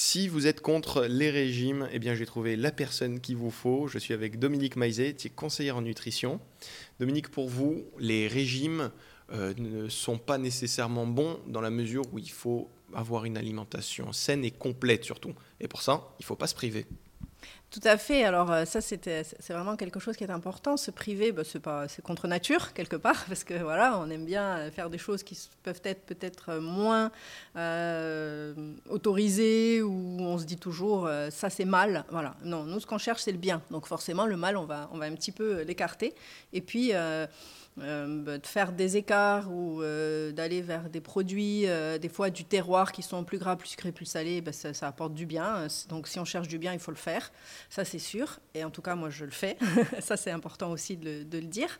Si vous êtes contre les régimes, eh bien j'ai trouvé la personne qu'il vous faut. Je suis avec Dominique Maizet, qui est conseillère en nutrition. Dominique, pour vous, les régimes euh, ne sont pas nécessairement bons dans la mesure où il faut avoir une alimentation saine et complète surtout. Et pour ça, il ne faut pas se priver. Tout à fait. Alors euh, ça, c'est vraiment quelque chose qui est important. Se priver, bah, c'est contre nature quelque part, parce que voilà, on aime bien faire des choses qui peuvent être peut-être moins euh, autorisées, ou on se dit toujours euh, ça c'est mal. Voilà. Non, nous ce qu'on cherche c'est le bien. Donc forcément le mal, on va on va un petit peu l'écarter. Et puis euh, bah, de faire des écarts ou euh, d'aller vers des produits, euh, des fois du terroir qui sont plus gras, plus sucrés, plus salés, bah, ça, apporte du bien. Donc si on cherche du bien, il faut le faire. Ça, c'est sûr. Et en tout cas, moi, je le fais. ça, c'est important aussi de le, dire.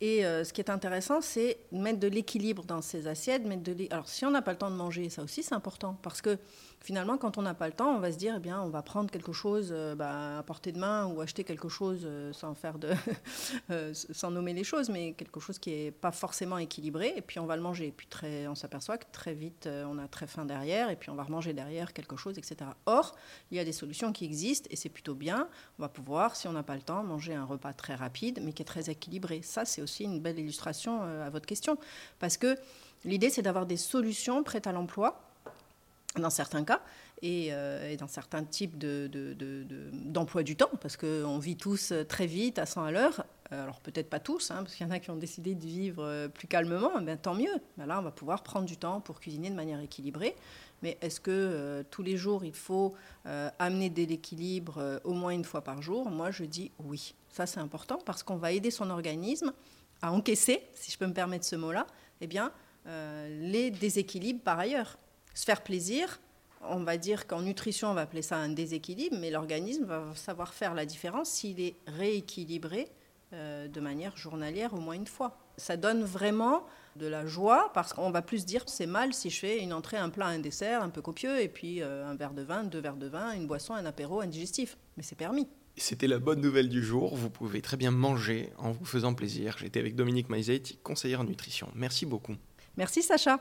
Et ce qui est intéressant, c'est mettre de l'équilibre dans ces assiettes. Mettre de Alors si on n'a pas le temps de manger, ça aussi, c'est important. Parce que finalement, quand on n'a pas le temps, on va se dire, eh bien, on va prendre quelque chose bah, à portée de main ou acheter quelque chose sans faire de, sans nommer les choses, mais quelque chose qui n'est pas forcément équilibré, et puis on va le manger. Et puis très, on s'aperçoit que très vite, euh, on a très faim derrière, et puis on va remanger derrière quelque chose, etc. Or, il y a des solutions qui existent, et c'est plutôt bien. On va pouvoir, si on n'a pas le temps, manger un repas très rapide, mais qui est très équilibré. Ça, c'est aussi une belle illustration euh, à votre question, parce que l'idée, c'est d'avoir des solutions prêtes à l'emploi, dans certains cas, euh, et, dans certains types d'emploi de, de, du temps, parce qu'on vit tous très vite, à 100 à l'heure. Alors peut-être pas tous, hein, parce qu'il y en a qui ont décidé de vivre euh, plus calmement, ben, tant mieux. Là, on va pouvoir prendre du temps pour cuisiner de manière équilibrée. Mais est-ce que euh, tous les jours, il faut amener de l'équilibre au moins une fois par jour? Moi, je dis oui. Ça, c'est important parce qu'on va aider son organisme à encaisser, si je peux me permettre ce mot-là, eh bien, les déséquilibres par ailleurs. Se faire plaisir, on va dire qu'en nutrition, on va appeler ça un déséquilibre, mais l'organisme va savoir faire la différence s'il est rééquilibré euh, de manière journalière au moins une fois. Ça donne vraiment de la joie parce qu'on va plus dire c'est mal si je fais une entrée, un plat, un dessert un peu copieux et puis euh, un verre de vin, deux verres de vin, une boisson, un apéro, un digestif. Mais c'est permis. C'était la bonne nouvelle du jour. Vous pouvez très bien manger en vous faisant plaisir. J'étais avec Dominique Maizet, conseillère en nutrition. Merci beaucoup. Merci Sacha.